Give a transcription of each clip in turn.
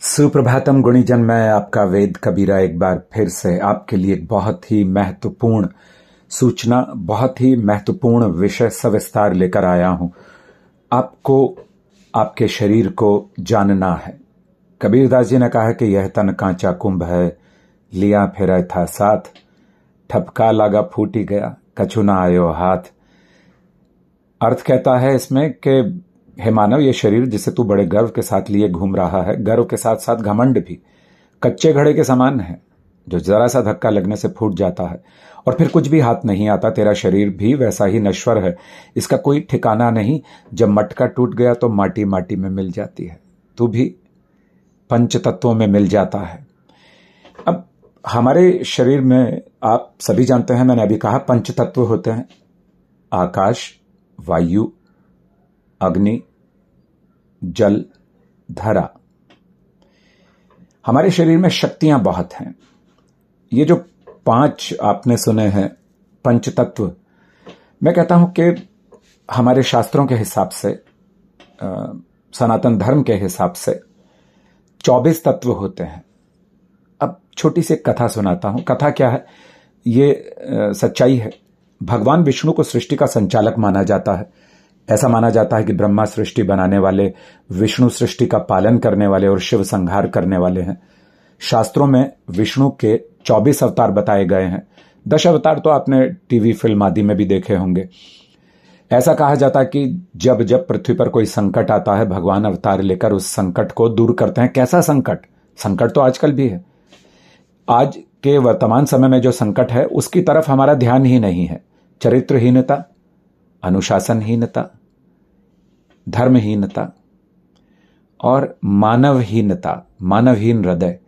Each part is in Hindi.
सुप्रभातम गुणीजन, मैं आपका वेद कबीरा एक बार फिर से आपके लिए एक बहुत ही महत्वपूर्ण सूचना, बहुत ही महत्वपूर्ण विषय सविस्तार लेकर आया हूँ। आपको, आपके शरीर को जानना है। कबीरदास जी ने कहा कि यह तन कांचा कुंभ है, लिया फेरा था साथ, ठपका लागा फूटी गया कछु ना आयो हाथ। अर्थ कहता है इसमें कि हे मानव ये शरीर जिसे तू बड़े गर्व के साथ लिए घूम रहा है, गर्व के साथ साथ घमंड भी, कच्चे घड़े के समान है, जो जरा सा धक्का लगने से फूट जाता है, और फिर कुछ भी हाथ नहीं आता, तेरा शरीर भी वैसा ही नश्वर है, इसका कोई ठिकाना नहीं, जब मटका टूट गया तो माटी माटी में मिल जाती है, तू भी पंच तत्वों में मिल जाता है। अब हमारे शरीर में आप सभी जानते हैं, मैंने अभी कहा पंच तत्व होते हैं, आकाश, वायु, अग्नि जल, धरा। हमारे शरीर में शक्तियाँ बहुत हैं। ये जो पाँच आपने सुने हैं पंच तत्व मैं कहता हूँ कि हमारे शास्त्रों के हिसाब से सनातन धर्म के हिसाब से चौबीस तत्व होते हैं। अब छोटी सी कथा सुनाता हूँ। कथा क्या है? ये सच्चाई है। भगवान विष्णु को सृष्टि का संचालक माना जाता है। ऐसा माना जाता है कि ब्रह्मा सृष्टि बनाने वाले, विष्णु सृष्टि का पालन करने वाले और शिव संहार करने वाले हैं। शास्त्रों में विष्णु के 24 अवतार बताए गए हैं। दश अवतार तो आपने टीवी, फ़िल्म आदि में भी देखे होंगे। ऐसा कहा जाता है कि जब जब पृथ्वी पर कोई संकट आता है, भगवान अवतार लेकर उस संकट को दूर करते हैं। कैसा संकट? संकट तो आजकल भी है। आज के वर्तमान समय में जो संकट है, उसकी तरफ़ हमारा ध्यान ही नहीं है। चरित्रहीनता, अनुशासनहीनता धर्महीनता और मानवहीनता, मानवहीन हृदय,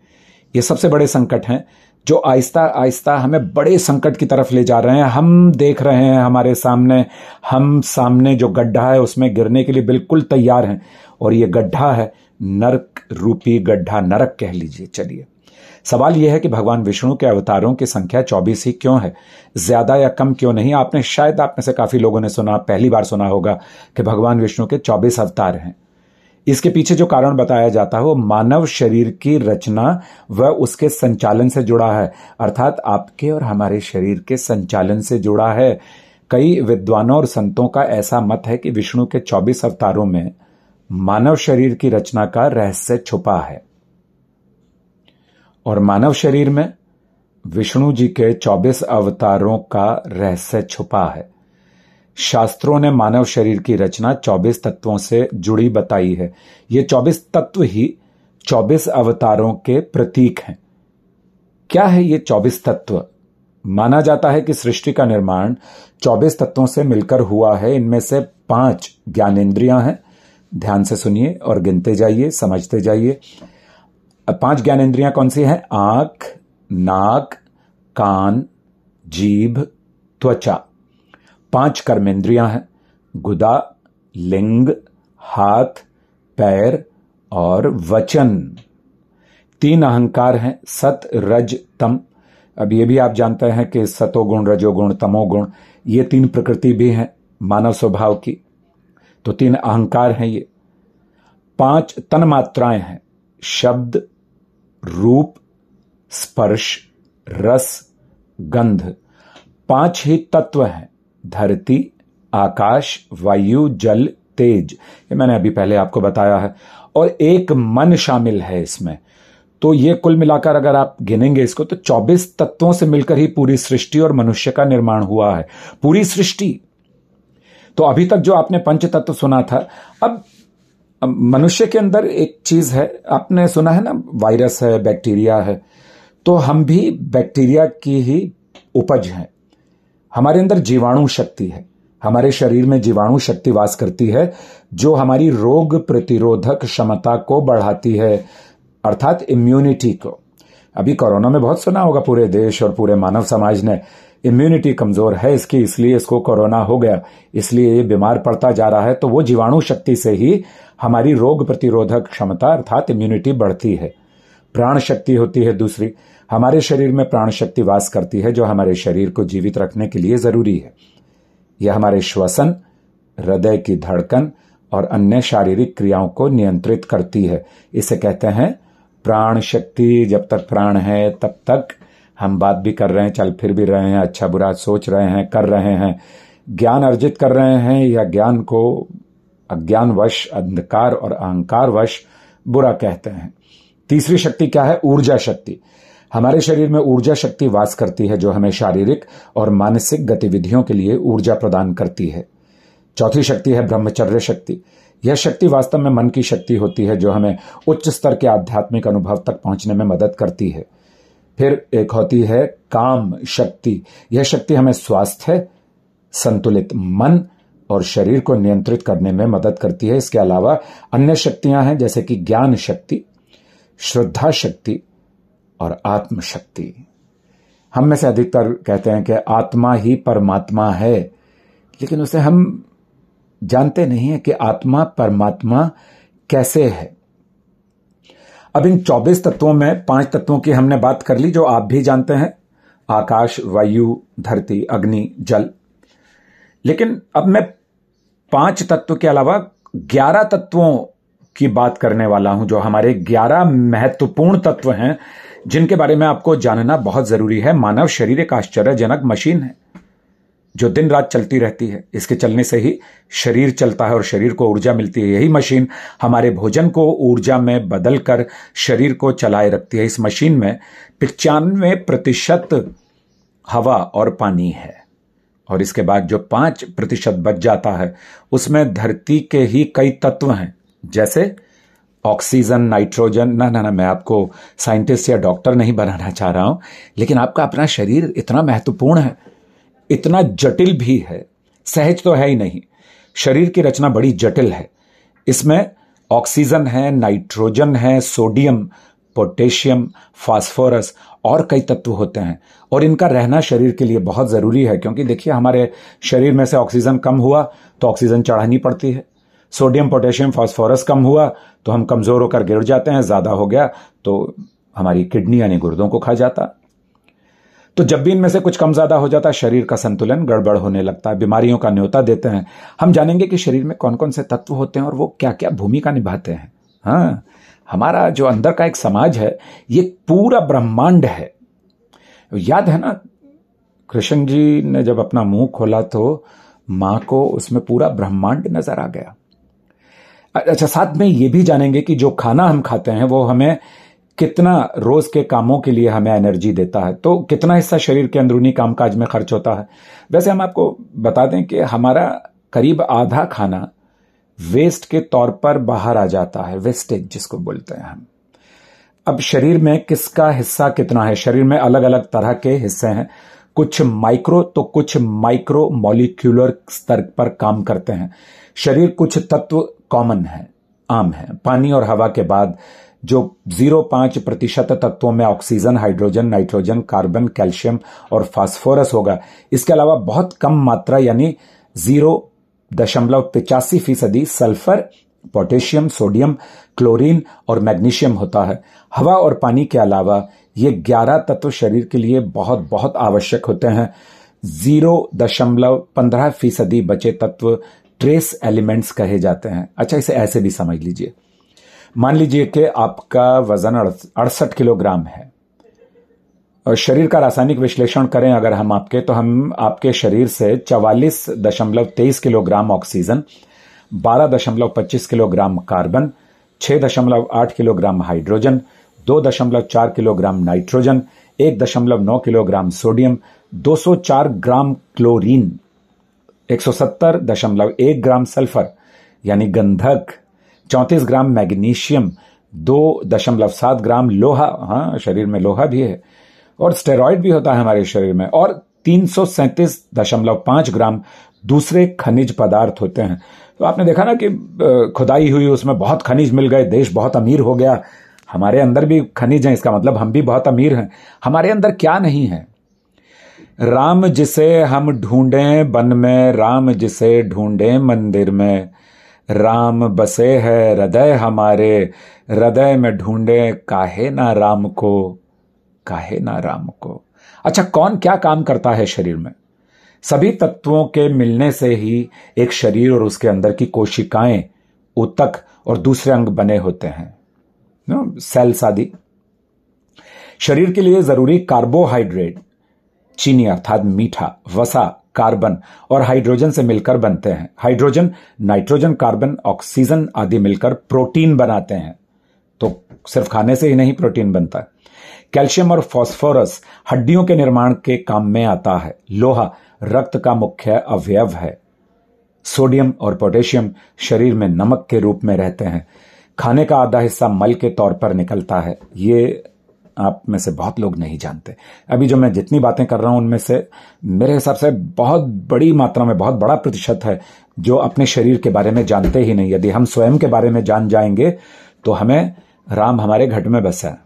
ये सबसे बड़े संकट हैं, जो आहिस्ता आहिस्ता हमें बड़े संकट की तरफ़ ले जा रहे हैं। हम देख रहे हैं हमारे सामने, हम सामने जो गड्ढा है, उसमें गिरने के लिए बिल्कुल तैयार हैं। और ये गड्ढा है नरक रूपी गड्ढा, नरक कह लीजिए, चलिए। सवाल यह है कि भगवान विष्णु के अवतारों की संख्या चौबीस ही क्यों है? ज़्यादा या कम क्यों नहीं? आपने, शायद आप में से काफ़ी लोगों ने सुना, पहली बार सुना होगा कि भगवान विष्णु के चौबीस अवतार हैं। इसके पीछे जो कारण बताया जाता है, वो मानव शरीर की रचना व उसके संचालन से जुड़ा है। अर्थात आपके और हमारे शरीर के संचालन से जुड़ा है। कई विद्वानों और संतों का ऐसा मत है कि विष्णु के 24 अवतारों में मानव शरीर की रचना का रहस्य छुपा है। और मानव शरीर में विष्णु जी के 24 अवतारों का रहस्य छुपा है। शास्त्रों ने मानव शरीर की रचना 24 तत्वों से जुड़ी बताई है। ये 24 तत्व ही 24 अवतारों के प्रतीक हैं। क्या है ये 24 तत्व? माना जाता है कि सृष्टि का निर्माण 24 तत्वों से मिलकर हुआ है। इनमें से पाँच ज्ञानेन्द्रियाँ हैं। ध्यान से सुनिए और गिनते जाइए, समझते जाइए। पाँच ज्ञानेन्द्रियाँ कौन सी हैं? आँख, नाक, कान, जीभ, त्वचा। पाँच कर्मेंद्रियाँ हैं। गुदा, लिंग, हाथ, पैर और वचन। तीन अहंकार हैं, सत, रज, तम। अब ये भी आप जानते हैं कि सतोगुण रजोगुण तमोगुण ये तीन प्रकृति भी हैं मानव स्वभाव की। तो तीन अहंकार हैं ये। पाँच तन मात्राएँ हैं। शब्द, रूप, स्पर्श, रस, गंध। पाँच ही तत्व हैं, धरती, आकाश, वायु, जल, तेज। ये मैंने अभी पहले आपको बताया है। और एक मन शामिल है इसमें। तो ये कुल मिलाकर अगर आप गिनेंगे इसको तो 24 तत्वों से मिलकर ही पूरी सृष्टि और मनुष्य का निर्माण हुआ है। पूरी सृष्टि। तो अभी तक जो आपने पंच तत्व सुना था, अब मनुष्य के अंदर एक चीज़ है, आपने सुना है ना, वायरस है, बैक्टीरिया है तो हम भी बैक्टीरिया की ही उपज हैं। हमारे अंदर जीवाणु शक्ति है। हमारे शरीर में जीवाणु शक्ति वास करती है, जो हमारी रोग प्रतिरोधक क्षमता को बढ़ाती है, अर्थात इम्यूनिटी को। अभी कोरोना में बहुत सुना होगा पूरे देश और पूरे मानव समाज ने इम्यूनिटी कमज़ोर है, इसकी इसलिए इसको कोरोना हो गया। इसलिए ये बीमार पड़ता जा रहा है तो वो जीवाणु शक्ति से ही हमारी रोग प्रतिरोधक क्षमता अर्थात इम्यूनिटी बढ़ती है। प्राण शक्ति होती है दूसरी। हमारे शरीर में प्राण शक्ति वास करती है, जो हमारे शरीर को जीवित रखने के लिए ज़रूरी है। यह हमारे श्वसन, हृदय की धड़कन और अन्य शारीरिक क्रियाओं को नियंत्रित करती है। इसे कहते हैं प्राण शक्ति। जब तक प्राण है, तब तक हम बात भी कर रहे हैं, चल फिर भी रहे हैं अच्छा बुरा सोच रहे हैं, कर रहे हैं। ज्ञान अर्जित कर रहे हैं या ज्ञान को अज्ञानवश, अंधकार और अहंकार वश बुरा कहते हैं। तीसरी शक्ति क्या है? ऊर्जा शक्ति। हमारे शरीर में ऊर्जा शक्ति वास करती है, जो हमें शारीरिक और मानसिक गतिविधियों के लिए ऊर्जा प्रदान करती है। चौथी शक्ति है ब्रह्मचर्य शक्ति। यह शक्ति वास्तव में मन की शक्ति होती है, जो हमें उच्च स्तर के आध्यात्मिक अनुभव तक पहुँचने में मदद करती है। फिर एक होती है काम शक्ति। यह शक्ति हमें स्वास्थ्य संतुलित मन और शरीर को नियंत्रित करने में मदद करती है। इसके अलावा अन्य शक्तियाँ हैं, जैसे कि ज्ञान शक्ति, श्रद्धा शक्ति और आत्म शक्ति। हम में से अधिकतर कहते हैं कि आत्मा ही परमात्मा है, लेकिन उसे हम जानते नहीं है कि आत्मा परमात्मा कैसे है। अब इन 24 तत्वों में पाँच तत्वों की हमने बात कर ली, जो आप भी जानते हैं। आकाश, वायु, धरती, अग्नि, जल। लेकिन अब मैं पाँच तत्व के अलावा ग्यारह तत्वों की बात करने वाला हूँ, जो हमारे ग्यारह महत्वपूर्ण तत्व हैं, जिनके बारे में आपको जानना बहुत ज़रूरी है। मानव शरीर एक आश्चर्यजनक मशीन है। जो दिन रात चलती रहती है, इसके चलने से ही शरीर चलता है और शरीर को ऊर्जा मिलती है। यही मशीन हमारे भोजन को ऊर्जा में बदलकर शरीर को चलाए रखती है। इस मशीन में पिचानवे प्रतिशत हवा और पानी है और इसके बाद जो पाँच प्रतिशत बच जाता है, उसमें धरती के ही कई तत्व हैं, जैसे ऑक्सीजन, नाइट्रोजन। ना ना ना, मैं आपको साइंटिस्ट या डॉक्टर नहीं बनाना चाह रहा हूँ, लेकिन आपका अपना शरीर इतना महत्वपूर्ण है। इतना जटिल भी है, सहज तो है ही नहीं। शरीर की रचना बड़ी जटिल है। इसमें ऑक्सीजन है, नाइट्रोजन है, सोडियम, पोटेशियम, फास्फोरस और कई तत्व होते हैं। और इनका रहना शरीर के लिए बहुत ज़रूरी है, क्योंकि देखिए, हमारे शरीर में से ऑक्सीजन कम हुआ तो ऑक्सीजन चढ़ानी पड़ती है। सोडियम, पोटेशियम, फास्फोरस कम हुआ तो हम कमज़ोर होकर गिर जाते हैं, ज़्यादा हो गया तो हमारी किडनी यानी गुर्दों को खा जाता। तो जब भी इनमें से कुछ कम ज़्यादा हो जाता है, शरीर का संतुलन गड़बड़ होने लगता है, बीमारियों का न्योता देते हैं। हम जानेंगे कि शरीर में कौन कौन से तत्व होते हैं और वो क्या क्या भूमिका निभाते हैं। हाँ हमारा जो अंदर का एक समाज है, ये पूरा ब्रह्मांड है। याद है ना, कृष्ण जी ने जब अपना मुँह खोला तो माँ को उसमें पूरा ब्रह्मांड नज़र आ गया। अच्छा साथ में ये भी जानेंगे कि जो खाना हम खाते हैं, वो हमें कितना रोज के कामों के लिए हमें एनर्जी देता है? तो कितना हिस्सा शरीर के अंदरूनी कामकाज में खर्च होता है? वैसे हम आपको बता दें कि हमारा करीब आधा खाना वेस्ट के तौर पर बाहर आ जाता है वेस्टेज जिसको बोलते हैं हम। अब शरीर में किसका हिस्सा कितना है? शरीर में अलग अलग तरह के हिस्से हैं। कुछ माइक्रो तो कुछ माइक्रो मॉलिक्यूलर स्तर पर काम करते हैं। शरीर कुछ तत्व कॉमन है, आम है। पानी और हवा के बाद जो ज़ीरो पाँच प्रतिशत तत्वों में oxygen, hydrogen, nitrogen, carbon, calcium और फास्फोरस होगा। इसके अलावा बहुत कम मात्रा, यानी ज़ीरो दशमलव पिचासी फ़ीसदी सल्फ़र, पोटेशियम, सोडियम, क्लोरीन और मैग्नीशियम होता है। हवा और पानी के अलावा ये ग्यारह तत्व शरीर के लिए बहुत बहुत आवश्यक होते हैं। ज़ीरो दशमलव पंद्रह फ़ीसदी बचे तत्व ट्रेस एलिमेंट्स कहे जाते हैं। अच्छा इसे ऐसे भी समझ लीजिए। मान लीजिए कि आपका वज़न अड़सठ किलोग्राम है। और शरीर का रासायनिक विश्लेषण करें अगर हम आपके तो हम आपके शरीर से चवालीस दशमलव तेईस किलोग्राम ऑक्सीजन, बारह दशमलव पच्चीस किलोग्राम कार्बन, छह दशमलव आठ किलोग्राम हाइड्रोजन, दो दशमलव चार किलोग्राम नाइट्रोजन, एक दशमलव नौ किलोग्राम सोडियम 204 ग्राम क्लोरीन, एक सौ सत्तर दशमलव एक ग्राम सल्फ़र, यानी गंधक चौंतीस ग्राम मैग्नीशियम, दो दशमलव सात ग्राम लोहा हाँ शरीर में लोहा भी है, और स्टेरॉयड भी होता है हमारे शरीर में, और तीन सौ सैंतीस दशमलव पाँच ग्राम दूसरे खनिज पदार्थ होते हैं। तो आपने देखा ना कि खुदाई हुई, उसमें बहुत खनिज मिल गए, देश बहुत अमीर हो गया, हमारे अंदर भी खनिज है, इसका मतलब हम भी बहुत अमीर हैं। हमारे अंदर क्या नहीं है? राम जिसे हम ढूंढे वन में, राम जिसे ढूंढे मंदिर में राम बसे है हृदय हमारे, हृदय में ढूंढे काहे ना राम को, काहे ना राम को। अच्छा कौन क्या काम करता है शरीर में? सभी तत्वों के मिलने से ही एक शरीर और उसके अंदर की कोशिकाएँ उतक और दूसरे अंग बने होते हैं। सेल्स आदि शरीर के लिए ज़रूरी कार्बोहाइड्रेट, चीनी अर्थात मीठा, वसा कार्बन और हाइड्रोजन से मिलकर बनते हैं। हाइड्रोजन, नाइट्रोजन, कार्बन, ऑक्सीजन आदि मिलकर प्रोटीन बनाते हैं। तो सिर्फ़ खाने से ही नहीं, प्रोटीन बनता है। कैल्शियम और फास्फोरस हड्डियों के निर्माण के काम में आता है। लोहा, रक्त का मुख्य अवयव है। सोडियम और पोटेशियम शरीर में नमक के रूप में रहते हैं। खाने का आधा हिस्सा मल के तौर पर निकलता है। ये आप में से बहुत लोग नहीं जानते। अभी जो मैं जितनी बातें कर रहा हूँ, उनमें से मेरे हिसाब से बहुत बड़ी मात्रा में, बहुत बड़ा प्रतिशत है, जो अपने शरीर के बारे में जानते ही नहीं। यदि हम स्वयं के बारे में जान जाएँगे तो हमें राम हमारे घट में बसा है।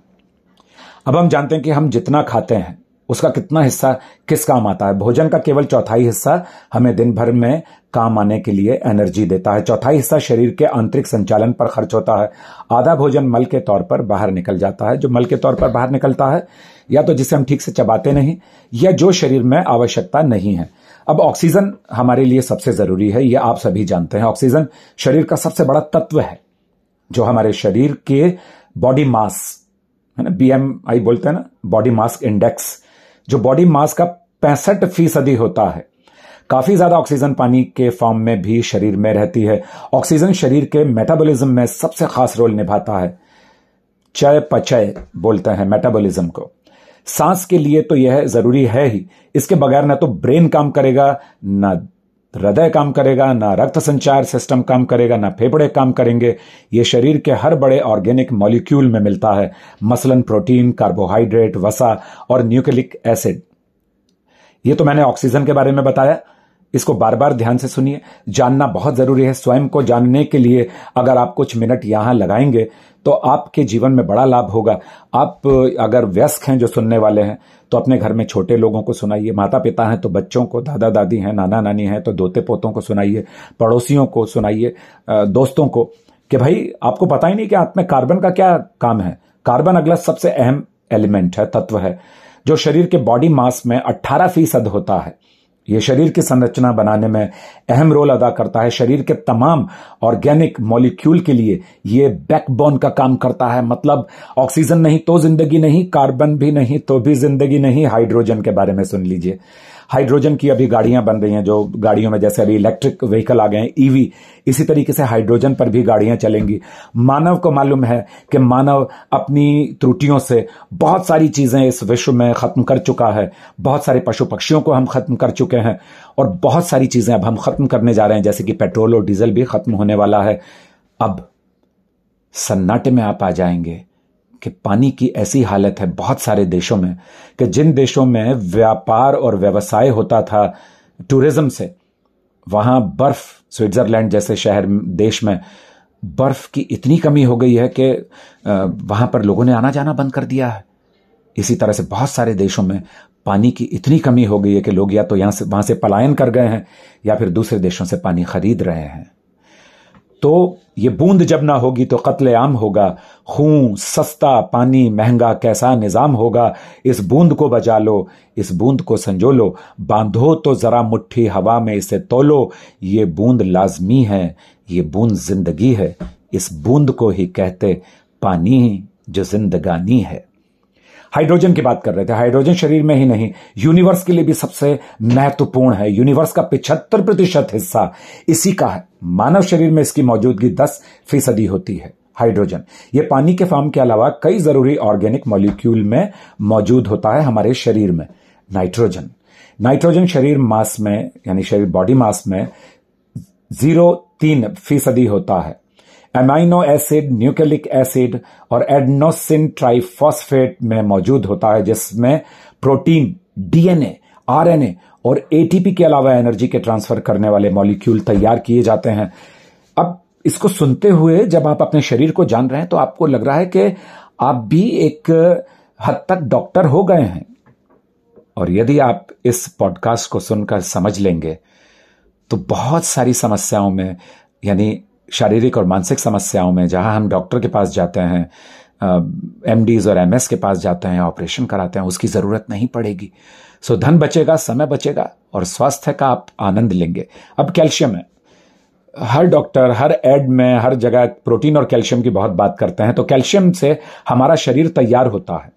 अब हम जानते हैं कि हम जितना खाते हैं उसका कितना हिस्सा किस काम आता है? भोजन का केवल चौथाई हिस्सा हमें दिन भर में काम आने के लिए एनर्जी देता है। चौथाई हिस्सा शरीर के आंतरिक संचालन पर खर्च होता है। आधा भोजन मल के तौर पर बाहर निकल जाता है। जो मल के तौर पर बाहर निकलता है, या तो जिसे हम ठीक से चबाते नहीं, या जो शरीर में आवश्यकता नहीं है। अब ऑक्सीजन हमारे लिए सबसे ज़रूरी है यह आप सभी जानते हैं। ऑक्सीजन शरीर का सबसे बड़ा तत्व है, जो हमारे शरीर के बॉडी मास है ना? बीएमआई बोलते हैं ना? बॉडी मास इंडेक्स जो बॉडी मास का पैंसठ फ़ीसदी होता है। काफ़ी ज़्यादा ऑक्सीजन पानी के फॉर्म में भी शरीर में रहती है। ऑक्सीजन शरीर के मेटाबॉलिज्म में सबसे खास रोल निभाता है। चय पचय बोलते हैं मेटाबॉलिज्म को। सांस के लिए तो यह ज़रूरी है ही। इसके बगैर ना तो ब्रेन काम करेगा, ना हृदय काम करेगा, ना रक्त संचार सिस्टम काम करेगा, ना फेफड़े काम करेंगे। ये शरीर के हर बड़े ऑर्गेनिक मॉलिक्यूल में मिलता है। मसलन प्रोटीन कार्बोहाइड्रेट वसा और न्यूक्लिक एसिड ये तो मैंने ऑक्सीजन के बारे में बताया। इसको बार बार ध्यान से सुनिए। जानना बहुत ज़रूरी है। स्वयं को जानने के लिए अगर आप कुछ मिनट यहाँ लगाएँगे तो आपके जीवन में बड़ा लाभ होगा। आप अगर व्यस्क हैं जो सुनने वाले हैं तो अपने घर में छोटे लोगों को सुनाइए। माता पिता हैं तो बच्चों को दादा दादी हैं नाना नानी हैं तो दोते पोतों को सुनाइए, पड़ोसियों को सुनाइए दोस्तों को कि भाई, आपको पता ही नहीं कि आप में कार्बन का क्या काम है। कार्बन अगला सबसे अहम एलिमेंट है, तत्व है, जो शरीर के बॉडी मास में 18 फ़ीसद होता है। यह शरीर की संरचना बनाने में अहम रोल अदा करता है। शरीर के तमाम ऑर्गेनिक मॉलिक्यूल के लिए यह बैकबोन का काम करता है। मतलब ऑक्सीजन नहीं तो ज़िंदगी नहीं, कार्बन भी नहीं तो भी ज़िंदगी नहीं। हाइड्रोजन के बारे में सुन लीजिए। हाइड्रोजन की अभी गाड़ियाँ बन रही हैं, जो गाड़ियों में जैसे अभी इलेक्ट्रिक व्हीकल आ गए हैं, ईवी, इसी तरीके से हाइड्रोजन पर भी गाड़ियाँ चलेंगी। मानव को मालूम है कि मानव अपनी त्रुटियों से बहुत सारी चीज़ें इस विश्व में खत्म कर चुका है। बहुत सारे पशु पक्षियों को हम खत्म कर चुके हैं और बहुत सारी चीज़ें अब हम खत्म करने जा रहे हैं, जैसे कि पेट्रोल और डीजल भी खत्म होने वाला है। अब सन्नाटे में आप आ जाएँगे। कि पानी की ऐसी हालत है बहुत सारे देशों में कि जिन देशों में व्यापार और व्यवसाय होता था टूरिज़्म से, वहाँ बर्फ़, स्विट्जरलैंड जैसे शहर देश में बर्फ़ की इतनी कमी हो गई है कि वहाँ पर लोगों ने आना जाना बंद कर दिया है। इसी तरह से बहुत सारे देशों में पानी की इतनी कमी हो गई है कि लोग या तो यहाँ से, वहाँ से पलायन कर गए हैं या फिर दूसरे देशों से पानी खरीद रहे हैं। तो ये बूंद जब ना होगी तो कत्ले आम होगा खून, सस्ता पानी, महँगा कैसा निज़ाम होगा? इस बूंद को बजा लो, इस बूंद को संजो लो। बांधो तो जरा मुट्ठी हवा में इसे तोलो। ये बूंद लाजमी है, ये बूंद ज़िंदगी है। इस बूंद को ही कहते पानी जो जिंदगानी है। हाइड्रोजन की बात कर रहे थे। हाइड्रोजन शरीर में ही नहीं, यूनिवर्स के लिए भी सबसे महत्वपूर्ण है। यूनिवर्स का पिछहत्तर प्रतिशत हिस्सा इसी का है। मानव शरीर में इसकी मौजूदगी दस फ़ीसदी होती है। हाइड्रोजन। ये पानी के फॉर्म के अलावा कई ज़रूरी ऑर्गेनिक मॉलिक्यूल में मौजूद होता है हमारे शरीर में, नाइट्रोजन। नाइट्रोजन शरीर मास में, यानी शरीर बॉडी मास में ज़ीरो तीन फ़ीसदी होता है। एमाइनो एसिड, न्यूक्लिक एसिड और एडनोसिन ट्राइफॉस्फेट में मौजूद होता है, जिसमें प्रोटीन, डीएनए, आरएनए और एटीपी के अलावा एनर्जी के ट्रांसफ़र करने वाले मॉलिक्यूल तैयार किए जाते हैं। अब इसको सुनते हुए जब आप अपने शरीर को जान रहे हैं तो आपको लग रहा है कि आप भी एक हद तक डॉक्टर हो गए हैं। और यदि आप इस पॉडकास्ट को सुनकर समझ लेंगे तो बहुत सारी समस्याओं में, यानी शारीरिक और मानसिक समस्याओं में, जहाँ हम डॉक्टर के पास जाते हैं एमडीज और एमएस के पास जाते हैं, ऑपरेशन कराते हैं, उसकी ज़रूरत नहीं पड़ेगी। सो धन बचेगा, समय बचेगा, और स्वास्थ्य का आप आनंद लेंगे। अब कैल्शियम है। हर डॉक्टर, हर एड में, हर जगह प्रोटीन और कैल्शियम की बहुत बात करते हैं तो कैल्शियम से हमारा शरीर तैयार होता है।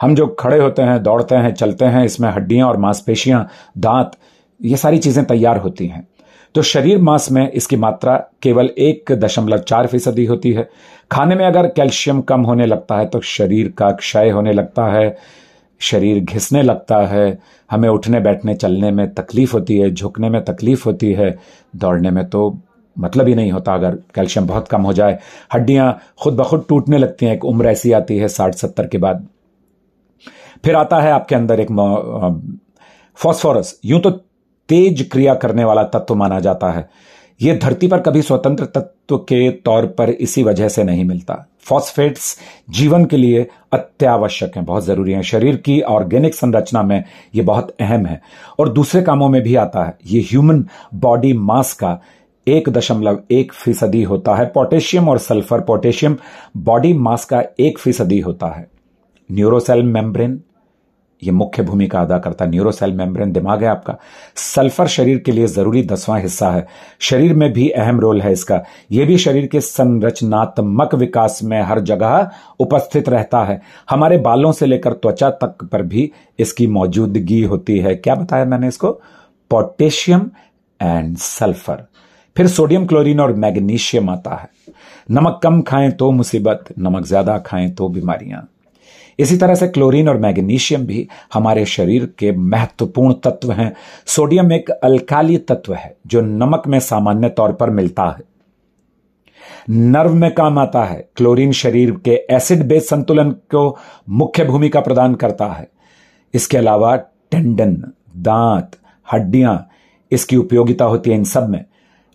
हम जो खड़े होते हैं, दौड़ते हैं, चलते हैं, इसमें हड्डियाँ और मांसपेशियाँ, दांत, ये सारी चीज़ें तैयार होती हैं। तो शरीर मांस में इसकी मात्रा केवल एक दशमलव चार फ़ीसदी होती है। खाने में अगर कैल्शियम कम होने लगता है तो शरीर का क्षय होने लगता है। शरीर घिसने लगता है, हमें उठने, बैठने, चलने में तकलीफ़ होती है, झुकने में तकलीफ़ होती है, दौड़ने में तो मतलब ही नहीं होता अगर कैल्शियम बहुत कम हो जाए। हड्डियाँ खुद ब खुद टूटने लगती हैं, एक उम्र ऐसी आती है साठ, सत्तर के बाद। फिर आता है आपके अंदर एक फॉस्फोरस। यूँ तो तेज क्रिया करने वाला तत्व माना जाता है। यह धरती पर कभी स्वतंत्र तत्व के तौर पर इसी वजह से नहीं मिलता। फॉस्फेट्स जीवन के लिए अत्यावश्यक हैं, बहुत ज़रूरी हैं। शरीर की ऑर्गेनिक संरचना में यह बहुत अहम है। और दूसरे कामों में भी आता है। ये ह्यूमन बॉडी मास का एक दशमलव एक फ़ीसदी होता है। पोटेशियम और सल्फ़र पोटेशियम बॉडी मास का एक फ़ीसदी होता है। न्यूरोसेल मेम्ब्रेन ये मुख्य भूमिका अदा करता है। न्यूरोसेल मेम्ब्रेन दिमाग है आपका। सल्फ़र शरीर के लिए ज़रूरी दसवां हिस्सा है। शरीर में भी अहम रोल है इसका। यह भी शरीर के संरचनात्मक विकास में हर जगह उपस्थित रहता है। हमारे बालों से लेकर त्वचा तक पर भी इसकी मौजूदगी होती है। क्या बताया मैंने इसको? पोटेशियम एंड सल्फ़र फिर सोडियम क्लोरीन और मैग्नीशियम आता है। नमक कम खाएँ तो मुसीबत, नमक ज़्यादा खाएँ तो बीमारियाँ। इसी तरह से क्लोरीन और मैग्नीशियम भी हमारे शरीर के महत्वपूर्ण तत्व हैं। सोडियम एक अल्काली तत्व है, जो नमक में सामान्य तौर पर मिलता है। नर्व में काम आता है। क्लोरीन शरीर के एसिड बेस संतुलन को मुख्य भूमिका प्रदान करता है। इसके अलावा टेंडन, दांत, हड्डियाँ, इसकी उपयोगिता होती है इन सब में।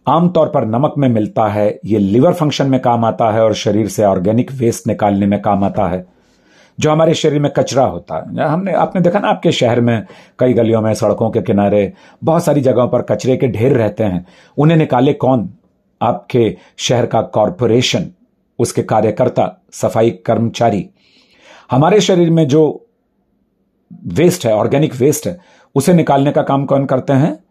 आमतौर पर नमक में मिलता है यह लिवर फ़ंक्शन में काम आता है और शरीर से ऑर्गेनिक वेस्ट निकालने में काम आता है। जो हमारे शरीर में कचरा होता है। हमने, आपने देखा ना, आपके शहर में कई गलियों में, सड़कों के किनारे, बहुत सारी जगहों पर कचरे के ढेर रहते हैं। उन्हें निकाले कौन? आपके शहर का कॉरपोरेशन, उसके कार्यकर्ता, सफ़ाई कर्मचारी। हमारे शरीर में जो वेस्ट है, ऑर्गेनिक वेस्ट है, उसे निकालने का काम कौन करते हैं?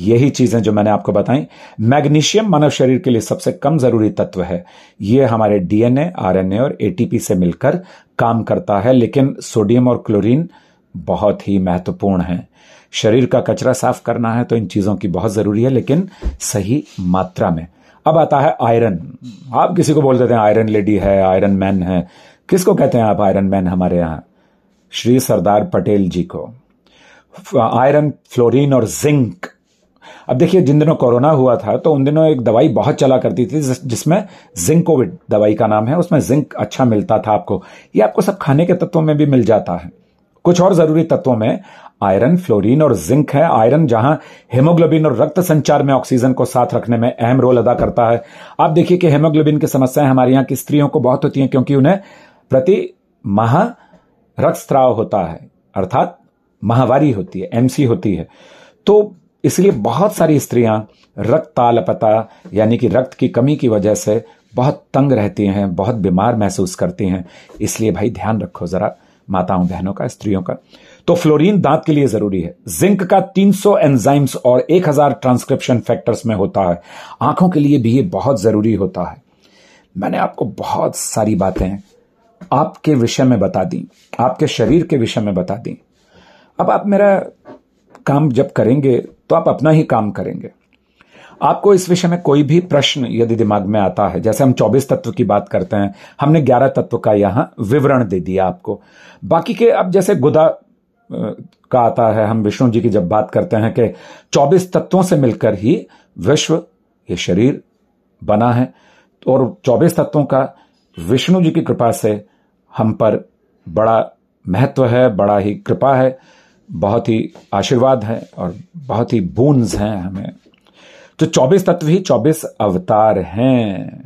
यही चीज़ें जो मैंने आपको बताई। मैग्नीशियम मानव शरीर के लिए सबसे कम ज़रूरी तत्व है। यह हमारे डीएनए, आरएनए और एटीपी से मिलकर काम करता है, लेकिन सोडियम और क्लोरीन बहुत ही महत्वपूर्ण है। शरीर का कचरा साफ़ करना है तो इन चीज़ों की बहुत ज़रूरी है, लेकिन सही मात्रा में। अब आता है आयरन। आप किसी को बोल देते हैं, आयरन लेडी है, आयरन मैन है। किसको कहते हैं आप आयरन मैन हमारे यहाँ? श्री सरदार पटेल जी को। आयरन, फ्लोरीन और जिंक अब देखिए, जिन दिनों कोरोना हुआ था तो उन दिनों एक दवाई बहुत चला करती थी जिसमें जिंकोविड दवाई का नाम है, उसमें जिंक अच्छा मिलता था आपको। ये आपको सब खाने के तत्वों में भी मिल जाता है। कुछ और ज़रूरी तत्वों में, आयरन, फ्लोरीन और जिंक है। आयरन जहाँ हेमोग्लोबिन और रक्त संचार में ऑक्सीजन को साथ रखने में अहम रोल अदा करता है। आप देखिए कि हेमोग्लोबिन की समस्याएँ हमारे यहाँ की स्त्रियों को बहुत होती हैं, क्योंकि उन्हें प्रति माह रक्त स्त्राव होता है, अर्थात महावारी होती है, एमसी होती है। तो इसलिए बहुत सारी स्त्रियाँ रक्तालपता, यानी कि रक्त की कमी की वजह से बहुत तंग रहती हैं, बहुत बीमार महसूस करती हैं। इसलिए भाई ध्यान रखो जरा, माताओं बहनों का, स्त्रियों का। तो फ्लोरीन दांत के लिए ज़रूरी है। जिंक का 300 एंजाइम्स और 1000 ट्रांसक्रिप्शन फैक्टर्स में होता है। आँखों के लिए भी ये बहुत ज़रूरी होता है। मैंने आपको बहुत सारी बातें आपके विषय में बता दी, आपके शरीर के विषय में बता दी। अब आप मेरा काम जब करेंगे तो आप अपना ही काम करेंगे। आपको इस विषय में कोई भी प्रश्न यदि दिमाग में आता है, जैसे हम 24 तत्व की बात करते हैं, हमने 11 तत्व का यहाँ विवरण दे दिया आपको। बाकी के अब जैसे गुदा का आता है, हम विष्णु जी की जब बात करते हैं कि 24 तत्वों से मिलकर ही विश्व, ये शरीर बना है, और 24 तत्वों का विष्णु जी की कृपा से हम पर बड़ा महत्व है, बड़ा ही कृपा है। बहुत ही आशीर्वाद है और बहुत ही बूंज हैं हमें। तो 24 तत्व ही 24 अवतार हैं।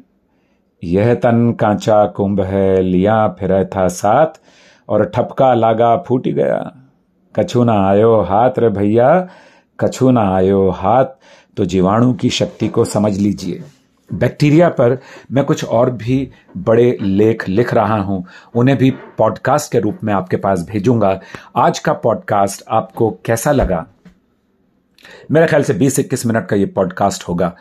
यह तन कांचा कुंभ है, लिया फिर था साथ और ठपका लागा फूट गया। कछु ना आयो हाथ रे भैया, कछु ना आयो हाथ तो जीवाणु की शक्ति को समझ लीजिए। बैक्टीरिया पर मैं कुछ और भी बड़े लेख लिख रहा हूँ, उन्हें भी पॉडकास्ट के रूप में आपके पास भेजूँगा। आज का पॉडकास्ट आपको कैसा लगा? मेरे ख्याल से 20-21 मिनट का ये पॉडकास्ट होगा,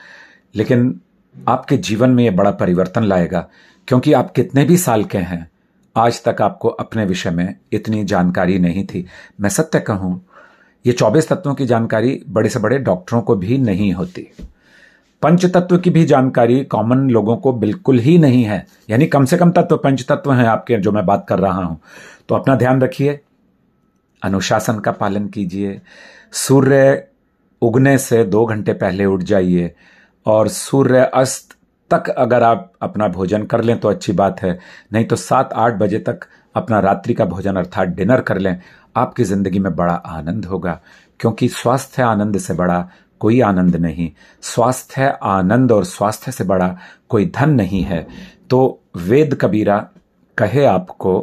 लेकिन आपके जीवन में यह बड़ा परिवर्तन लाएगा, क्योंकि आप कितने भी साल के हैं, आज तक आपको अपने विषय में इतनी जानकारी नहीं थी। मैं सत्य कहूँ, ये चौबीस तत्वों की जानकारी बड़े से बड़े डॉक्टरों को भी नहीं होती। पंच तत्व की भी जानकारी कॉमन लोगों को बिल्कुल ही नहीं है। यानी कम से कम तत्व पंच तत्व हैं आपके, जो मैं बात कर रहा हूँ। तो अपना ध्यान रखिए। अनुशासन का पालन कीजिए। सूर्य उगने से दो घंटे पहले उठ जाइए। और सूर्य अस्त तक अगर आप अपना भोजन कर लें तो अच्छी बात है। नहीं तो सात आठ बजे तक अपना रात्रि का भोजन अर्थात डिनर कर लें। आपकी ज़िंदगी में बड़ा आनंद होगा। क्योंकि स्वास्थ्य आनंद से बड़ा कोई आनंद नहीं। स्वास्थ्य आनंद और स्वास्थ्य से बड़ा कोई धन नहीं है। तो वेद कबीरा कहे आपको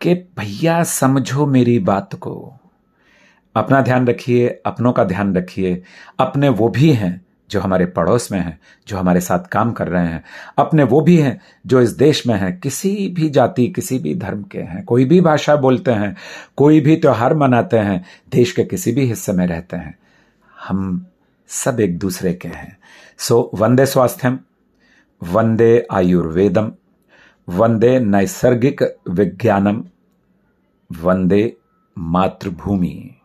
कि भैया समझो मेरी बात को। अपना ध्यान रखिए, अपनों का ध्यान रखिए। अपने वो भी हैं जो हमारे पड़ोस में हैं, जो हमारे साथ काम कर रहे हैं। अपने वो भी हैं जो इस देश में हैं, किसी भी जाति, किसी भी धर्म के हैं, कोई भी भाषा बोलते हैं, कोई भी त्योहार मनाते हैं, देश के किसी भी हिस्से में रहते हैं। हम सब एक दूसरे के हैं। सो वंदे स्वास्थ्यम, वंदे आयुर्वेदम, वंदे नैसर्गिक विज्ञानम, वंदे मातृभूमि।